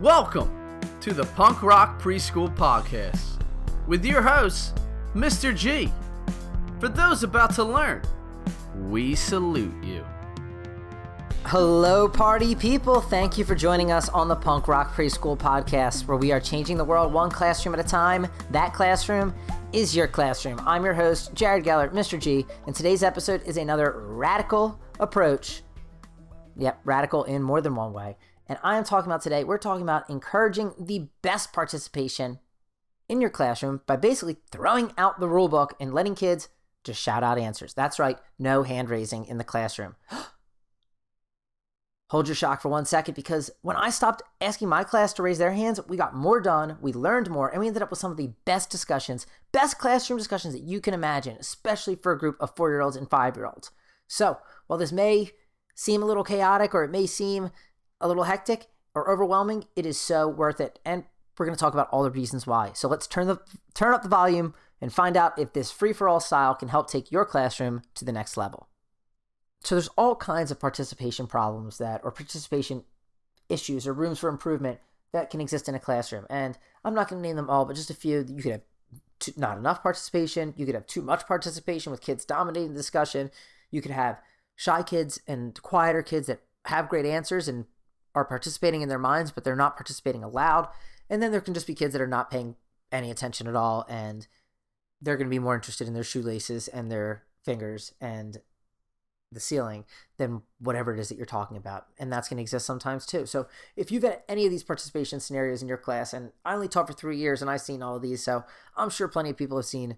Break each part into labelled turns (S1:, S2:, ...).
S1: Welcome to the Punk Rock Preschool Podcast with your host, Mr. G. For those about to learn, we salute you.
S2: Hello, party people. Thank you for joining us on the Punk Rock Preschool Podcast, where we are changing the world one classroom at a time. That classroom is your classroom. I'm your host, Jared Geller, Mr. G, and today's episode is another radical approach. Yep, radical in more than one way. And I am talking about today, we're talking about encouraging the best participation in your classroom by basically throwing out the rule book and letting kids just shout out answers. That's right, no hand raising in the classroom. Hold your shock for one second because when I stopped asking my class to raise their hands, we got more done, we learned more, and we ended up with some of the best discussions, best classroom discussions that you can imagine, especially for a group of four year olds and five year olds. So, while this may seem a little chaotic or it may seem a little hectic or overwhelming, it is so worth it. And we're going to talk about all the reasons why. So let's turn the turn up the volume and find out if this free for all style can help take your classroom to the next level. So there's all kinds of participation problems that or participation issues or rooms for improvement that can exist in a classroom. And I'm not going to name them all, but just a few. You could have too, not enough participation. You could have too much participation with kids dominating the discussion. You could have shy kids and quieter kids that have great answers and are participating in their minds, but they're not participating aloud. And then there can just be kids that are not paying any attention at all, and they're going to be more interested in their shoelaces and their fingers and the ceiling than whatever it is that you're talking about. And that's going to exist sometimes too. So if you've had any of these participation scenarios in your class, and I only taught for three years and I've seen all of these, so I'm sure plenty of people have seen,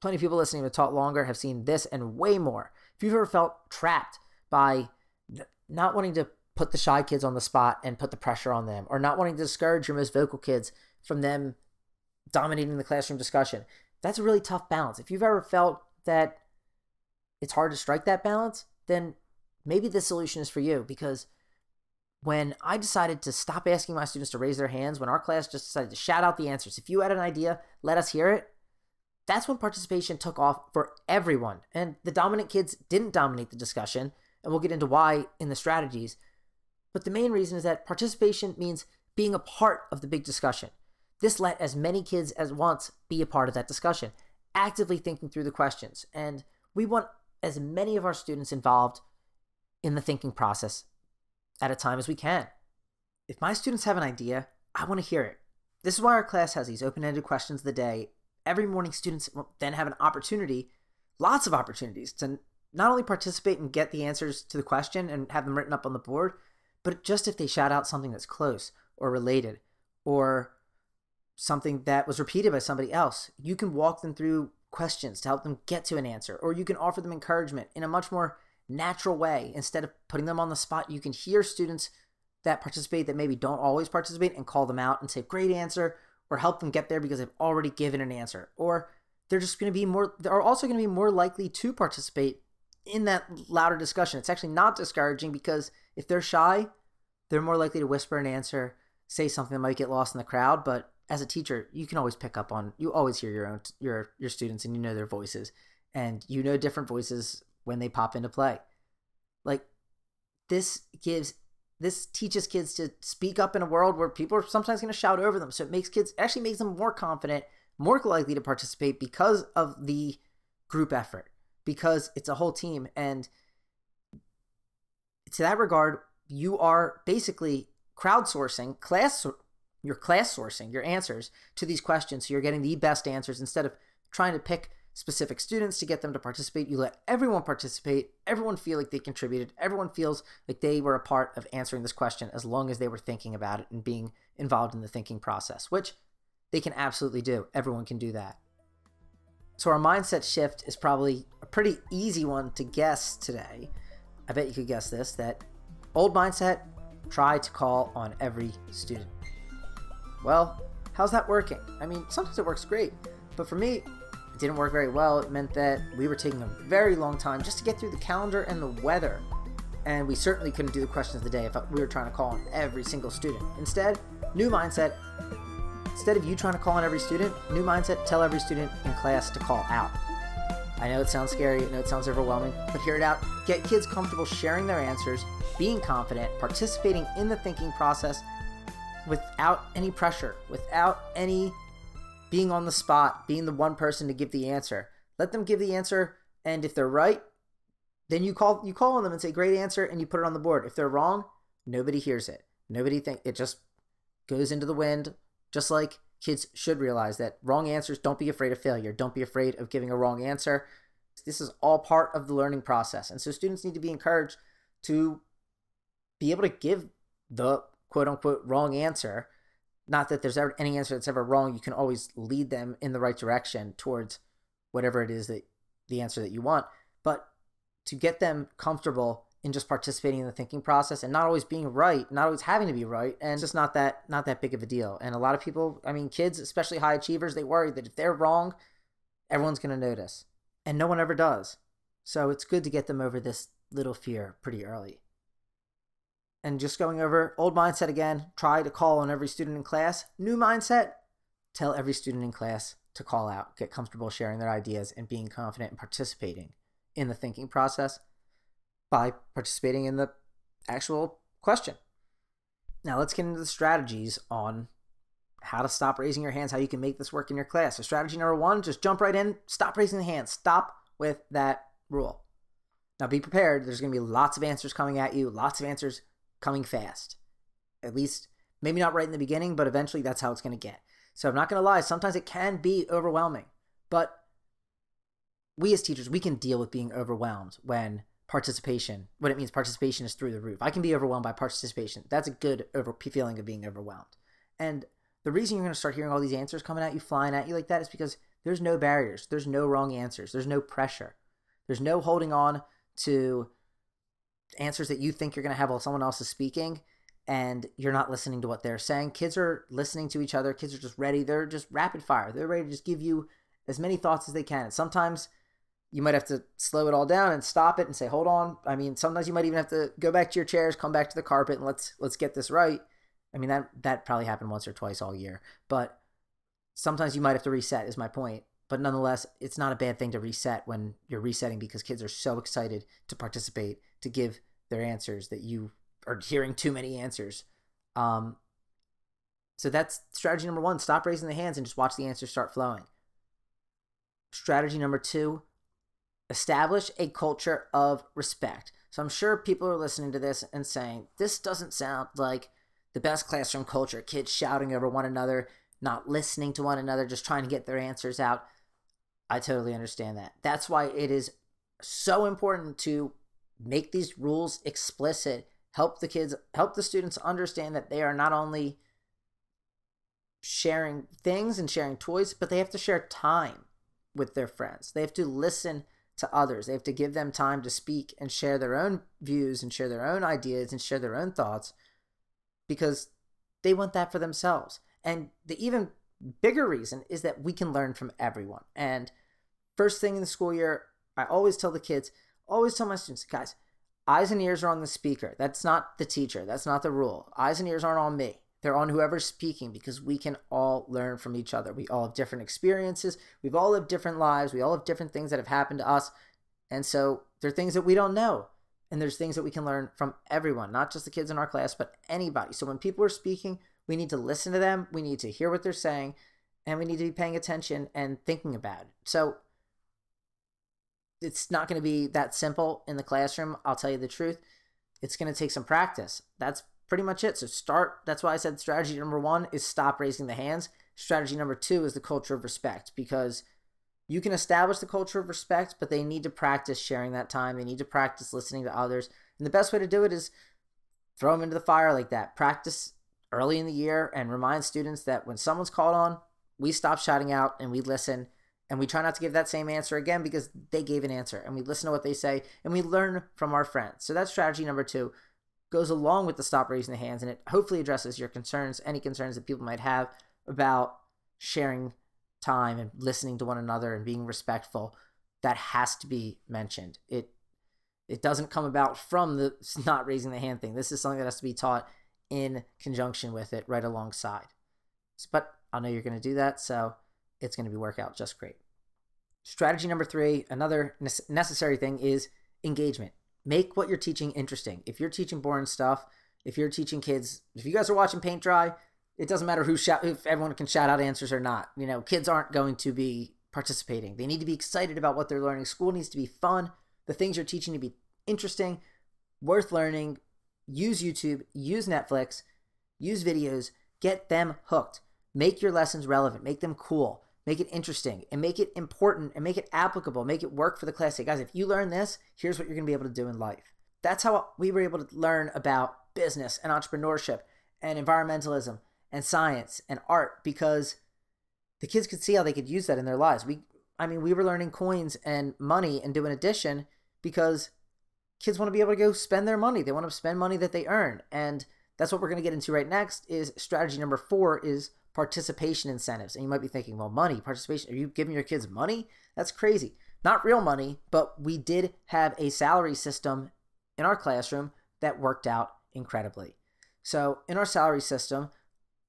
S2: plenty of people listening have taught longer have seen this and way more. If you've ever felt trapped by not wanting to put the shy kids on the spot and put the pressure on them, or not wanting to discourage your most vocal kids from them dominating the classroom discussion. That's a really tough balance. If you've ever felt that it's hard to strike that balance, then maybe the solution is for you because when I decided to stop asking my students to raise their hands, when our class just decided to shout out the answers, if you had an idea, let us hear it. That's when participation took off for everyone. And the dominant kids didn't dominate the discussion, and we'll get into why in the strategies. But the main reason is that participation means being a part of the big discussion. This let as many kids as once be a part of that discussion, actively thinking through the questions. And we want as many of our students involved in the thinking process at a time as we can. If my students have an idea, I want to hear it. This is why our class has these open ended questions of the day. Every morning, students then have an opportunity, lots of opportunities, to not only participate and get the answers to the question and have them written up on the board, but just if they shout out something that's close or related or something that was repeated by somebody else, you can walk them through questions to help them get to an answer, or you can offer them encouragement in a much more natural way. Instead of putting them on the spot, you can hear students that participate that maybe don't always participate and call them out and say, great answer, or help them get there because they've already given an answer. Or they're just going to be more, they're also going to be more likely to participate in that louder discussion. It's actually not discouraging because if they're shy, they're more likely to whisper an answer, say something that might get lost in the crowd. But as a teacher, you can always pick up on, you always hear your own, your, your students and you know their voices and you know different voices when they pop into play. Like this gives, this teaches kids to speak up in a world where people are sometimes going to shout over them. So it makes kids, actually makes them more confident, more likely to participate because of the group effort because it's a whole team. And to that regard, you are basically crowdsourcing class you're class sourcing your answers to these questions. So you're getting the best answers. Instead of trying to pick specific students to get them to participate you let everyone participate. Everyone feel like they contributed. Everyone feels like they were a part of answering this question as long as they were thinking about it and being involved in the thinking process which they can absolutely do. Everyone can do that. So our mindset shift is probably pretty easy one to guess today. I bet you could guess this that old mindset, try to call on every student. Well, how's that working? I mean, sometimes it works great, but for me, it didn't work very well. It meant that we were taking a very long time just to get through the calendar and the weather. And we certainly couldn't do the questions of the day if we were trying to call on every single student. Instead, new mindset, Instead of you trying to call on every student, new mindset, tell every student in class to call out. I know it sounds scary, I know it sounds overwhelming, but hear it out. Get kids comfortable sharing their answers, being confident, participating in the thinking process, without any pressure, without any being on the spot, being the one person to give the answer. Let them give the answer, and if they're right, then you call you call on them and say great answer, and you put it on the board. If they're wrong, nobody hears it. Nobody think it just goes into the wind. Just like kids should realize that wrong answers. Don't be afraid of failure. Don't be afraid of giving a wrong answer. This is all part of the learning process, and so students need to be encouraged to be able to give the quote unquote wrong answer. Not that there's ever any answer that's ever wrong. You can always lead them in the right direction towards whatever it is that the answer that you want. But to get them comfortable in just participating in the thinking process and not always being right, not always having to be right, and just not that not that big of a deal. And a lot of people, I mean, kids, especially high achievers, they worry that if they're wrong, everyone's going to notice, and no one ever does. So it's good to get them over this little fear pretty early. And just going over old mindset again, try to call on every student in class. New mindset, tell every student in class to call out, get comfortable sharing their ideas and being confident and participating in the thinking process by participating in the actual question. Now let's get into the strategies on how to stop raising your hands, how you can make this work in your class. So strategy number one, just jump right in, stop raising the hand, stop with that rule. Now be prepared. There's to be lots of answers coming at you, lots of answers coming fast. At least, maybe not right in the beginning, but eventually that's how it's to get. So I'm not to lie, sometimes it can be overwhelming. But we as teachers, we can deal with being overwhelmed when participation, what it means participation is through the roof. I can be overwhelmed by participation. That's a good over feeling of being overwhelmed. And the reason you're going to start hearing all these answers coming at you, flying at you like that is because there's no barriers. There's no wrong answers. There's no pressure. There's no holding on to answers that you think you're going to have while someone else is speaking and you're not listening to what they're saying. Kids are listening to each other. Kids are just ready. They're just rapid fire. They're ready to just give you as many thoughts as they can. And sometimes you might have to slow it all down and stop it and say, "Hold on." I mean, sometimes you might even have to go back to your chairs, come back to the carpet, and let's let's get this right. I mean, that that probably happened once or twice all year, but sometimes you might have to reset. Is my point. But nonetheless, it's not a bad thing to reset when you're resetting because kids are so excited to participate, to give their answers that you are hearing too many answers. Um, so that's strategy number one stop raising the hands and just watch the answers start flowing. Strategy number two establish a culture of respect. So I'm sure people are listening to this and saying, this doesn't sound like the best classroom culture. Kids shouting over one another, not listening to one another, just trying to get their answers out. I totally understand that. That's why it is so important to make these rules explicit, help the kids, help the students understand that they are not only sharing things and sharing toys, but they have to share time with their friends. They have to listen to others. They have to give them time to speak and share their own views and share their own ideas and share their own thoughts because they want that for themselves. And the even bigger reason is that we can learn from everyone. And first thing in the school year, I always tell the kids, always tell my students, guys, eyes and ears are on the speaker. That's not the teacher. That's not the rule. Eyes and ears aren't on me. They're on whoever's speaking because we can all learn from each other. We all have different experiences. We've all lived different lives. We all have different things that have happened to us. And so there are things that we don't know. And there's things that we can learn from everyone, not just the kids in our class, but anybody. So when people are speaking, we need to listen to them. We need to hear what they're saying. And we need to be paying attention and thinking about it. So it's not going to be that simple in the classroom. I'll tell you the truth. It's going to take some practice. That's pretty much it. So start. That's why I said strategy number one is stop raising the hands. Strategy number two is the culture of respect because you can establish the culture of respect, but they need to practice sharing that time. They need to practice listening to others. And the best way to do it is throw them into the fire like that. Practice early in the year and remind students that when someone's called on, we stop shouting out and we listen and we try not to give that same answer again because they gave an answer and we listen to what they say and we learn from our friends. So that's strategy number two. Goes along with the stop raising the hands and it hopefully addresses your concerns, any concerns that people might have about sharing time and listening to one another and being respectful. That has to be mentioned. It it doesn't come about from the not raising the hand thing. This is something that has to be taught in conjunction with it right alongside. But I know you're going to do that, so it's going to be work out just great. Strategy number three, another necessary thing is engagement. Make what you're teaching interesting. If you're teaching boring stuff, if you're teaching kids, if you guys are watching paint dry, it doesn't matter who shout if everyone can shout out answers or not. You know, kids aren't going to be participating. They need to be excited about what they're learning. School needs to be fun. The things you're teaching to be interesting, worth learning. Use YouTube, use Netflix, use videos, get them hooked. Make your lessons relevant, make them cool, make it interesting, and make it important and make it applicable, make it work for the class. Say, guys, if you learn this, here's what you're going to be able to do in life. That's how we were able to learn about business and entrepreneurship and environmentalism and science and art because the kids could see how they could use that in their lives. We, I mean, we were learning coins and money and doing addition because kids want to be able to go spend their money. They want to spend money that they earn. And that's what we're going to get into right next is strategy number four is participation incentives. And you might be thinking, well, money, participation, are you giving your kids money? That's crazy. Not real money, but we did have a salary system in our classroom that worked out incredibly. So in our salary system,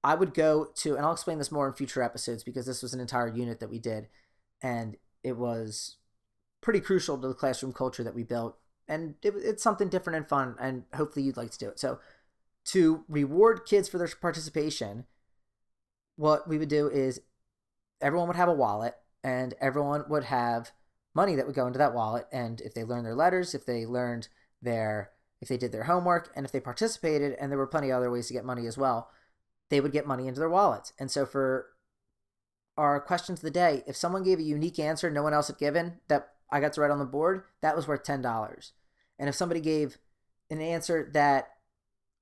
S2: I would go to, and I'll explain this more in future episodes because this was an entire unit that we did, and it was pretty crucial to the classroom culture that we built. And it, it's something different and fun, and hopefully you'd like to do it. So, to reward kids for their participation, what we would do is everyone would have a wallet, and everyone would have money that would go into that wallet. And if they learned their letters, if they learned their, if they did their homework, and if they participated, and there were plenty of other ways to get money as well they would get money into their wallets. And so for our questions of the day, if someone gave a unique answer no one else had given that I got to write on the board, that was worth $10. And if somebody gave an answer that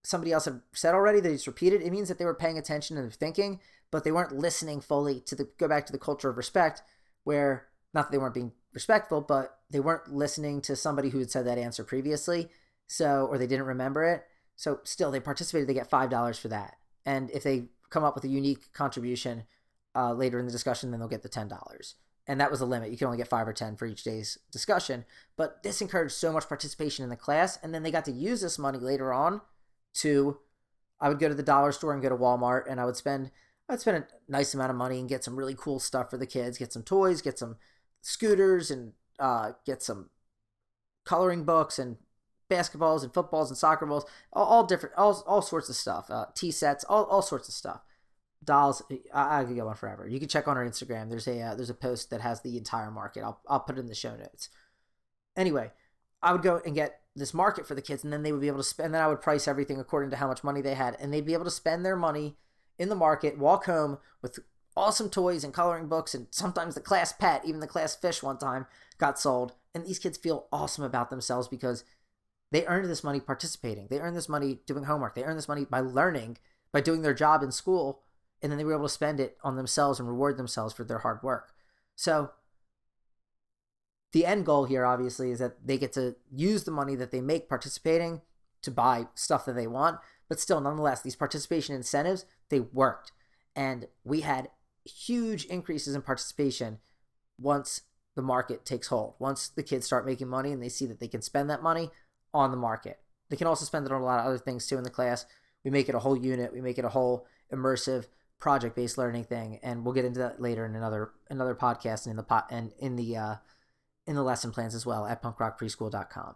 S2: somebody else had said already that just repeated, it means that they were paying attention and thinking, but they weren't listening fully to the go back to the culture of respect, where not that they weren't being respectful, but they weren't listening to somebody who had said that answer previously. So or they didn't remember it. So still they participated, they get five dollars for that and if they come up with a unique contribution uh, later in the discussion, then they'll get the ten dollars. And that was the limit. You can only get five or ten for each day's discussion. But this encouraged so much participation in the class, and then they got to use this money later on to. I would go to the dollar store and go to Walmart, and I would spend I'd spend a nice amount of money and get some really cool stuff for the kids. Get some toys, get some scooters, and uh, get some coloring books and basketballs and footballs and soccer balls, all, all different, all, all sorts of stuff, uh, tea sets, all, all sorts of stuff. Dolls, I, I could go on forever. You can check on our Instagram. There's a uh, there's a post that has the entire market. I'll I'll put it in the show notes. Anyway, I would go and get this market for the kids, and then they would be able to spend. Then I would price everything according to how much money they had, and they'd be able to spend their money in the market, walk home with awesome toys and coloring books, and sometimes the class pet, even the class fish, one time got sold. And these kids feel awesome about themselves because they earned this money participating. They earned this money doing homework. They earned this money by learning, by doing their job in school, and then they were able to spend it on themselves and reward themselves for their hard work. So the end goal here obviously is that they get to use the money that they make participating to buy stuff that they want, but still nonetheless these participation incentives, they worked. And we had huge increases in participation once the market takes hold. Once the kids start making money and they see that they can spend that money, on the market. They can also spend it on a lot of other things too in the class. We make it a whole unit. We make it a whole immersive project based learning thing, and we'll get into that later in another another podcast and in the pot and in the uh, in the lesson plans as well at punkrockpreschool.com.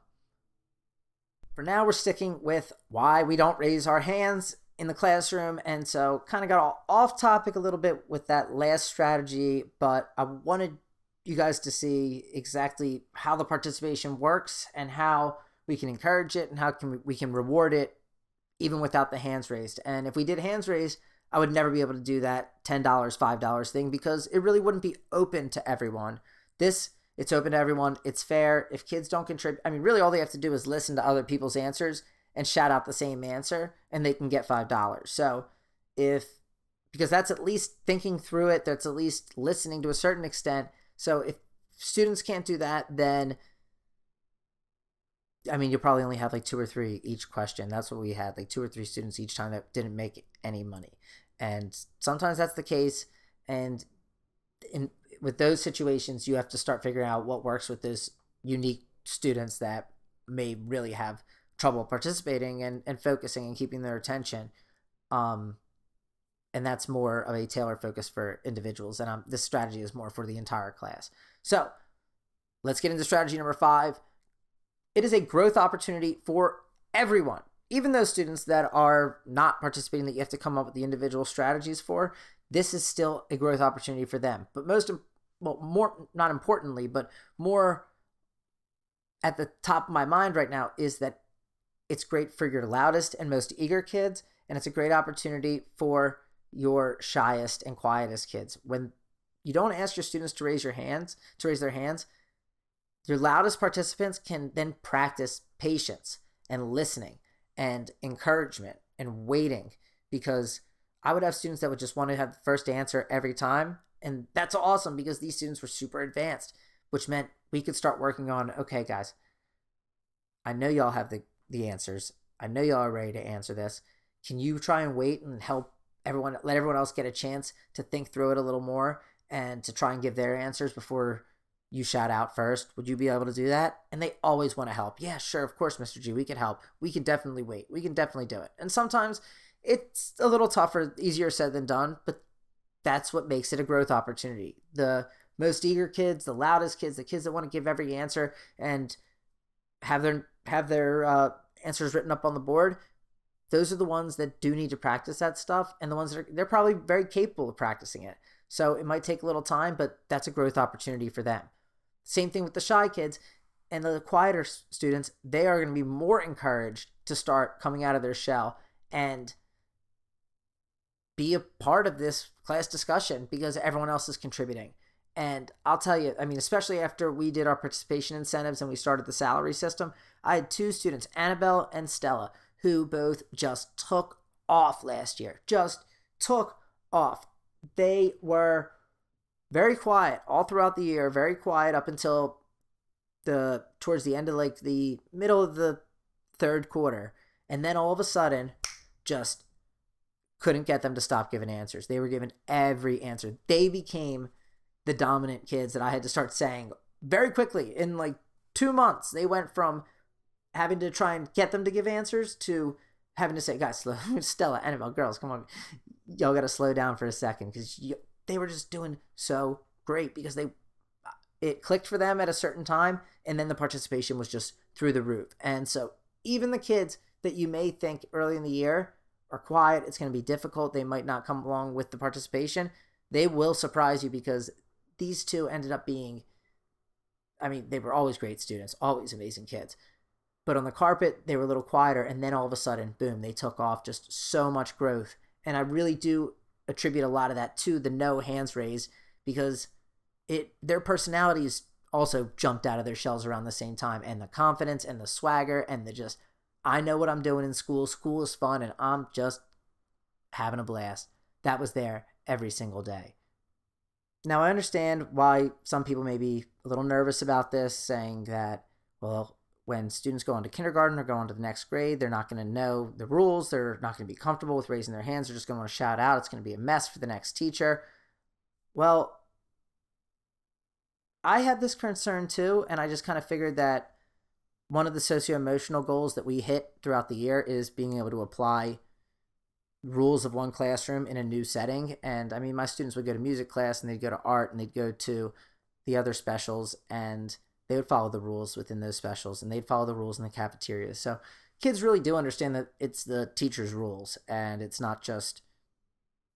S2: For now, we're sticking with why we don't raise our hands in the classroom, and so kind of got off topic a little bit with that last strategy, but I wanted you guys to see exactly how the participation works and how we can encourage it and how can we, we can reward it even without the hands raised. And if we did hands raised, I would never be able to do that $10, $5 thing because it really wouldn't be open to everyone. This it's open to everyone. It's fair. If kids don't contribute, I mean, really all they have to do is listen to other people's answers and shout out the same answer and they can get $5. So if, because that's at least thinking through it, that's at least listening to a certain extent. So if students can't do that, then I mean, you'll probably only have like two or three each question. That's what we had, like two or three students each time that didn't make any money. And sometimes that's the case. And in with those situations, you have to start figuring out what works with those unique students that may really have trouble participating and, and focusing and keeping their attention. Um, and that's more of a tailor focus for individuals. And um, this strategy is more for the entire class. So let's get into strategy number five it is a growth opportunity for everyone. even those students that are not participating that you have to come up with the individual strategies for, this is still a growth opportunity for them. But most, well, more, not importantly, but more at the top of my mind right now is that it's great for your loudest and most eager kids, and it's a great opportunity for your shyest and quietest kids. When you don't ask your students to raise your hands, to raise their hands, your loudest participants can then practice patience and listening and encouragement and waiting because I would have students that would just want to have the first answer every time. And that's awesome because these students were super advanced, which meant we could start working on okay, guys, I know y'all have the, the answers. I know y'all are ready to answer this. Can you try and wait and help everyone, let everyone else get a chance to think through it a little more and to try and give their answers before you shout out first. Would you be able to do that? And they always want to help. Yeah, sure, of course, Mr. G, we can help. We can definitely wait. We can definitely do it. And sometimes it's a little tougher, easier said than done, but that's what makes it a growth opportunity. The most eager kids, the loudest kids, the kids that want to give every answer and have their have their uh, answers written up on the board. Those are the ones that do need to practice that stuff, and the ones that are they're probably very capable of practicing it. So it might take a little time, but that's a growth opportunity for them. Same thing with the shy kids and the quieter students. They are going to be more encouraged to start coming out of their shell and be a part of this class discussion because everyone else is contributing. And I'll tell you, I mean, especially after we did our participation incentives and we started the salary system, I had two students, Annabelle and Stella, who both just took off last year. Just took off they were very quiet all throughout the year, very quiet up until the towards the end of like the middle of the third quarter. And then all of a sudden, just couldn't get them to stop giving answers. They were given every answer. They became the dominant kids that I had to start saying very quickly. In like two months, they went from having to try and get them to give answers to having to say, guys, Stella, Annabelle, girls, come on, y'all got to slow down for a second because they were just doing so great because they uh, it clicked for them at a certain time and then the participation was just through the roof and so even the kids that you may think early in the year are quiet it's going to be difficult they might not come along with the participation they will surprise you because these two ended up being i mean they were always great students always amazing kids. But on the carpet they were a little quieter and then all of a sudden boom they took off just so much growth. And I really do attribute a lot of that to the no hands raised because it their personalities also jumped out of their shells around the same time and the confidence and the swagger and the just I know what I'm doing in school. School is fun and I'm just having a blast. That was there every single day. Now I understand why some people may be a little nervous about this, saying that, well, when students go on to kindergarten or go on to the next grade, they're not going to know the rules. They're not going to be comfortable with raising their hands. They're just going to want to shout out. It's going to be a mess for the next teacher. Well, I had this concern too, and I just kind of figured that one of the socio emotional goals that we hit throughout the year is being able to apply rules of one classroom in a new setting. And I mean, my students would go to music class and they'd go to art and they'd go to the other specials and they would follow the rules within those specials and they'd follow the rules in the cafeteria. So kids really do understand that it's the teacher's rules and it's not just,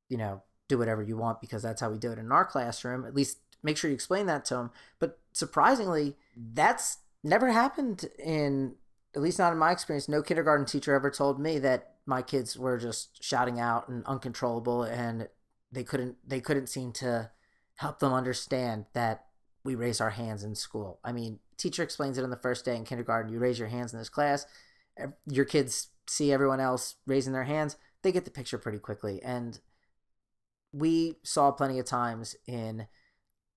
S2: you know, do whatever you want because that's how we do it in our classroom. At least make sure you explain that to them. But surprisingly, that's never happened in, at least not in my experience. No kindergarten teacher ever told me that my kids were just shouting out and uncontrollable and they couldn't they couldn't seem to help them understand that we raise our hands in school. I mean, teacher explains it on the first day in kindergarten. You raise your hands in this class. Your kids see everyone else raising their hands. They get the picture pretty quickly. And we saw plenty of times in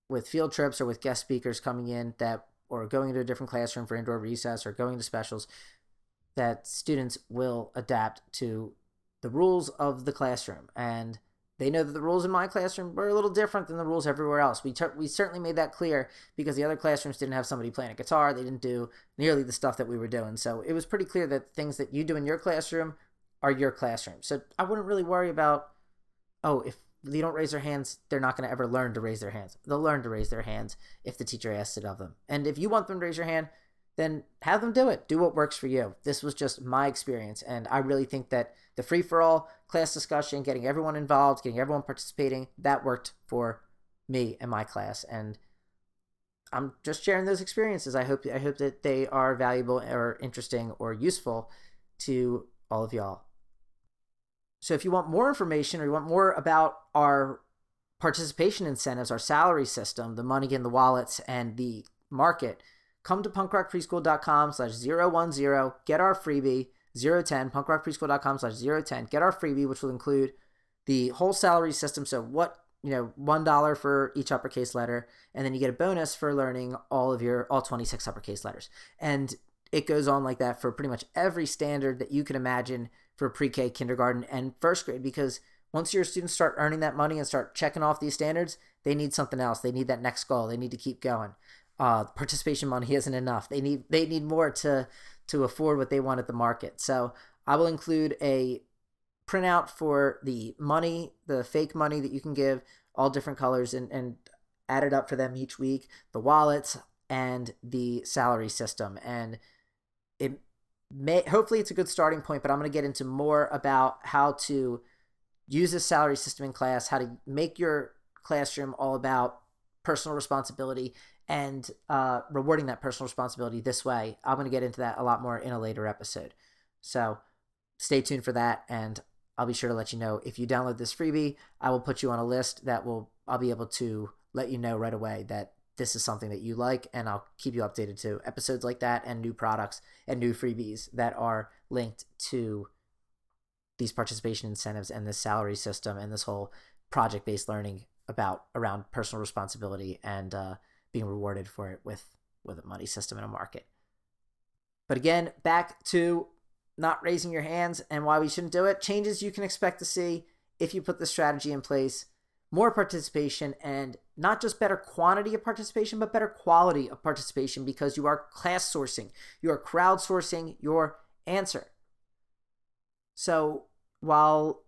S2: with field trips or with guest speakers coming in that or going into a different classroom for indoor recess or going to specials that students will adapt to the rules of the classroom and they know that the rules in my classroom were a little different than the rules everywhere else. We we certainly made that clear because the other classrooms didn't have somebody playing a guitar. They didn't do nearly the stuff that we were doing. So it was pretty clear that things that you do in your classroom are your classroom. So I wouldn't really worry about, oh, if they don't raise their hands, they're not going to ever learn to raise their hands. They'll learn to raise their hands if the teacher asks it of them. And if you want them to raise your hand, then have them do it. Do what works for you. This was just my experience. And I really think that the free for all class discussion, getting everyone involved, getting everyone participating, that worked for me and my class. And I'm just sharing those experiences. I hope I hope that they are valuable or interesting or useful to all of y'all. So if you want more information or you want more about our participation incentives, our salary system, the money in the wallets, and the market, come to punkrockpreschool.com slash 010, get our freebie, 010, punkrockpreschool.com slash 010, get our freebie, which will include the whole salary system. So what, you know, $1 for each uppercase letter, and then you get a bonus for learning all of your, all 26 uppercase letters. And it goes on like that for pretty much every standard that you can imagine for pre-K, kindergarten, and first grade because once your students start earning that money and start checking off these standards, they need something else. They need that next goal. They need to keep going. Uh, participation money isn't enough. They need they need more to to afford what they want at the market. So I will include a printout for the money, the fake money that you can give, all different colors, and and add it up for them each week. The wallets and the salary system, and may hopefully it's a good starting point, but I'm going to get into more about how to use this salary system in class, how to make your classroom all about personal responsibility and uh, rewarding that personal responsibility this way. I'm going to get into that a lot more in a later episode. So stay tuned for that, and I'll be sure to let you know if you download this freebie. I will put you on a list that will I'll be able to let you know right away that this is something that you like, and I'll keep you updated to episodes like that and new products and new freebies that are linked to these participation incentives and this salary system and this whole project based learning about around personal responsibility and uh, being rewarded for it with with a money system and a market. But again, back to not raising your hands and why we shouldn't do it. Changes you can expect to see if you put the strategy in place more participation and not just better quantity of participation, but better quality of participation because you are class sourcing, you are crowdsourcing your answer. So while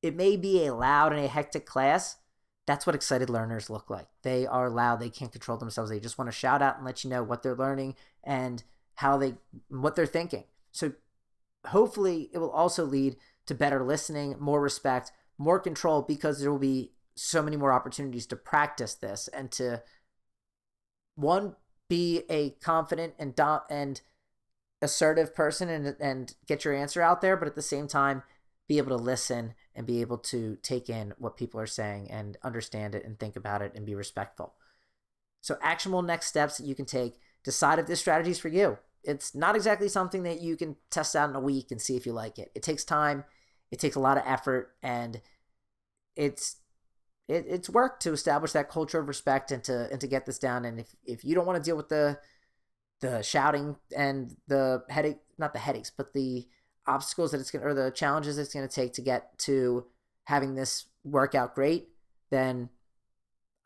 S2: it may be a loud and a hectic class, that's what excited learners look like. They are loud, they can't control themselves. They just want to shout out and let you know what they're learning and how they what they're thinking. So hopefully it will also lead to better listening, more respect, more control because there will be so many more opportunities to practice this and to one be a confident and do- and assertive person and and get your answer out there but at the same time be able to listen and be able to take in what people are saying and understand it and think about it and be respectful. So actionable next steps that you can take decide if this strategy is for you. It's not exactly something that you can test out in a week and see if you like it. It takes time it takes a lot of effort and it's it, it's work to establish that culture of respect and to and to get this down. And if if you don't want to deal with the the shouting and the headache, not the headaches, but the obstacles that it's going to or the challenges it's going to take to get to having this work out great, then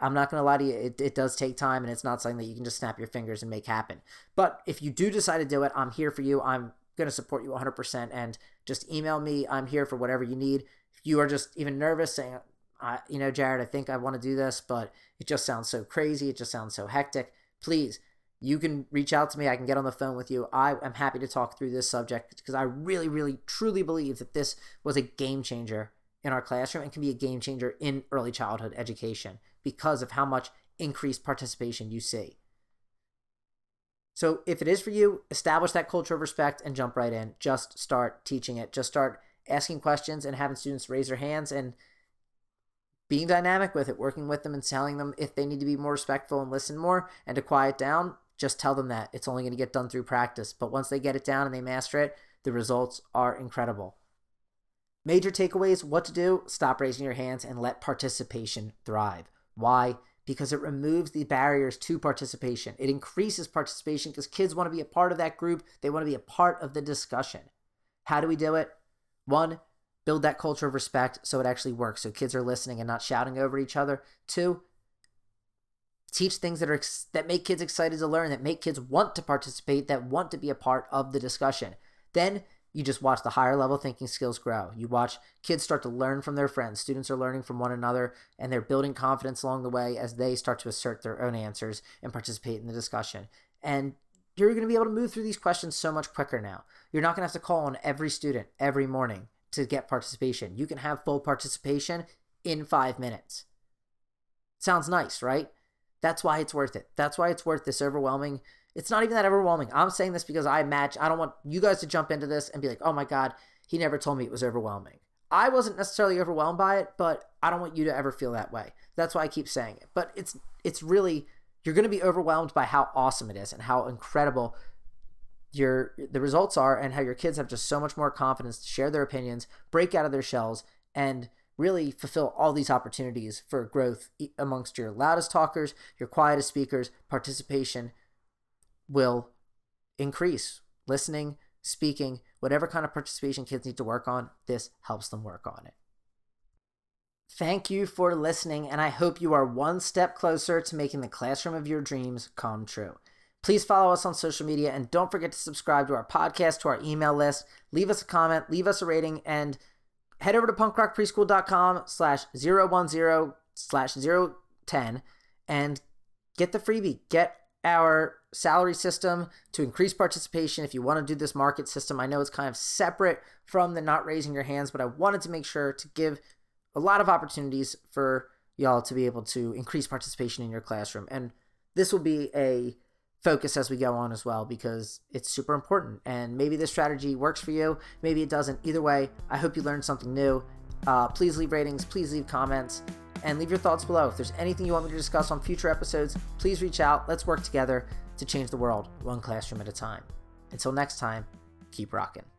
S2: I'm not going to lie to you, it, it does take time and it's not something that you can just snap your fingers and make happen. But if you do decide to do it, I'm here for you. I'm going to support you 100% and just email me. I'm here for whatever you need. If you are just even nervous saying, I, you know, Jared, I think I want to do this, but it just sounds so crazy. It just sounds so hectic. Please, you can reach out to me. I can get on the phone with you. I am happy to talk through this subject because I really, really, truly believe that this was a game changer in our classroom and can be a game changer in early childhood education because of how much increased participation you see. So, if it is for you, establish that culture of respect and jump right in. Just start teaching it. Just start asking questions and having students raise their hands and being dynamic with it, working with them and telling them if they need to be more respectful and listen more and to quiet down, just tell them that. It's only going to get done through practice. But once they get it down and they master it, the results are incredible. Major takeaways what to do stop raising your hands and let participation thrive. Why? Because it removes the barriers to participation. It increases participation because kids want to be a part of that group, they want to be a part of the discussion. How do we do it? One, build that culture of respect so it actually works so kids are listening and not shouting over each other. Two teach things that are that make kids excited to learn that make kids want to participate that want to be a part of the discussion. Then you just watch the higher level thinking skills grow. You watch kids start to learn from their friends. Students are learning from one another and they're building confidence along the way as they start to assert their own answers and participate in the discussion. And you're going to be able to move through these questions so much quicker now. You're not going to have to call on every student every morning to get participation. You can have full participation in five minutes. Sounds nice, right? That's why it's worth it. That's why it's worth this overwhelming. It's not even that overwhelming. I'm saying this because I match. I don't want you guys to jump into this and be like, oh my God, he never told me it was overwhelming. I wasn't necessarily overwhelmed by it, but I don't want you to ever feel that way. That's why I keep saying it. But it's it's really you're going to be overwhelmed by how awesome it is and how incredible your the results are and how your kids have just so much more confidence to share their opinions, break out of their shells and really fulfill all these opportunities for growth amongst your loudest talkers, your quietest speakers. Participation will increase. Listening, speaking, whatever kind of participation kids need to work on, this helps them work on it. Thank you for listening, and I hope you are one step closer to making the classroom of your dreams come true. Please follow us on social media and don't forget to subscribe to our podcast, to our email list. Leave us a comment, leave us a rating, and head over to punkrockpreschool.com slash 010 slash 010 and get the freebie. Get our salary system to increase participation if you want to do this market system. I know it's kind of separate from the not raising your hands, but I wanted to make sure to give a lot of opportunities for y'all to be able to increase participation in your classroom. And this will be a focus as we go on as well because it's super important. And maybe this strategy works for you, maybe it doesn't. Either way, I hope you learned something new. Uh, please leave ratings, please leave comments, and leave your thoughts below. If there's anything you want me to discuss on future episodes, please reach out. Let's work together to change the world one classroom at a time. Until next time, keep rocking.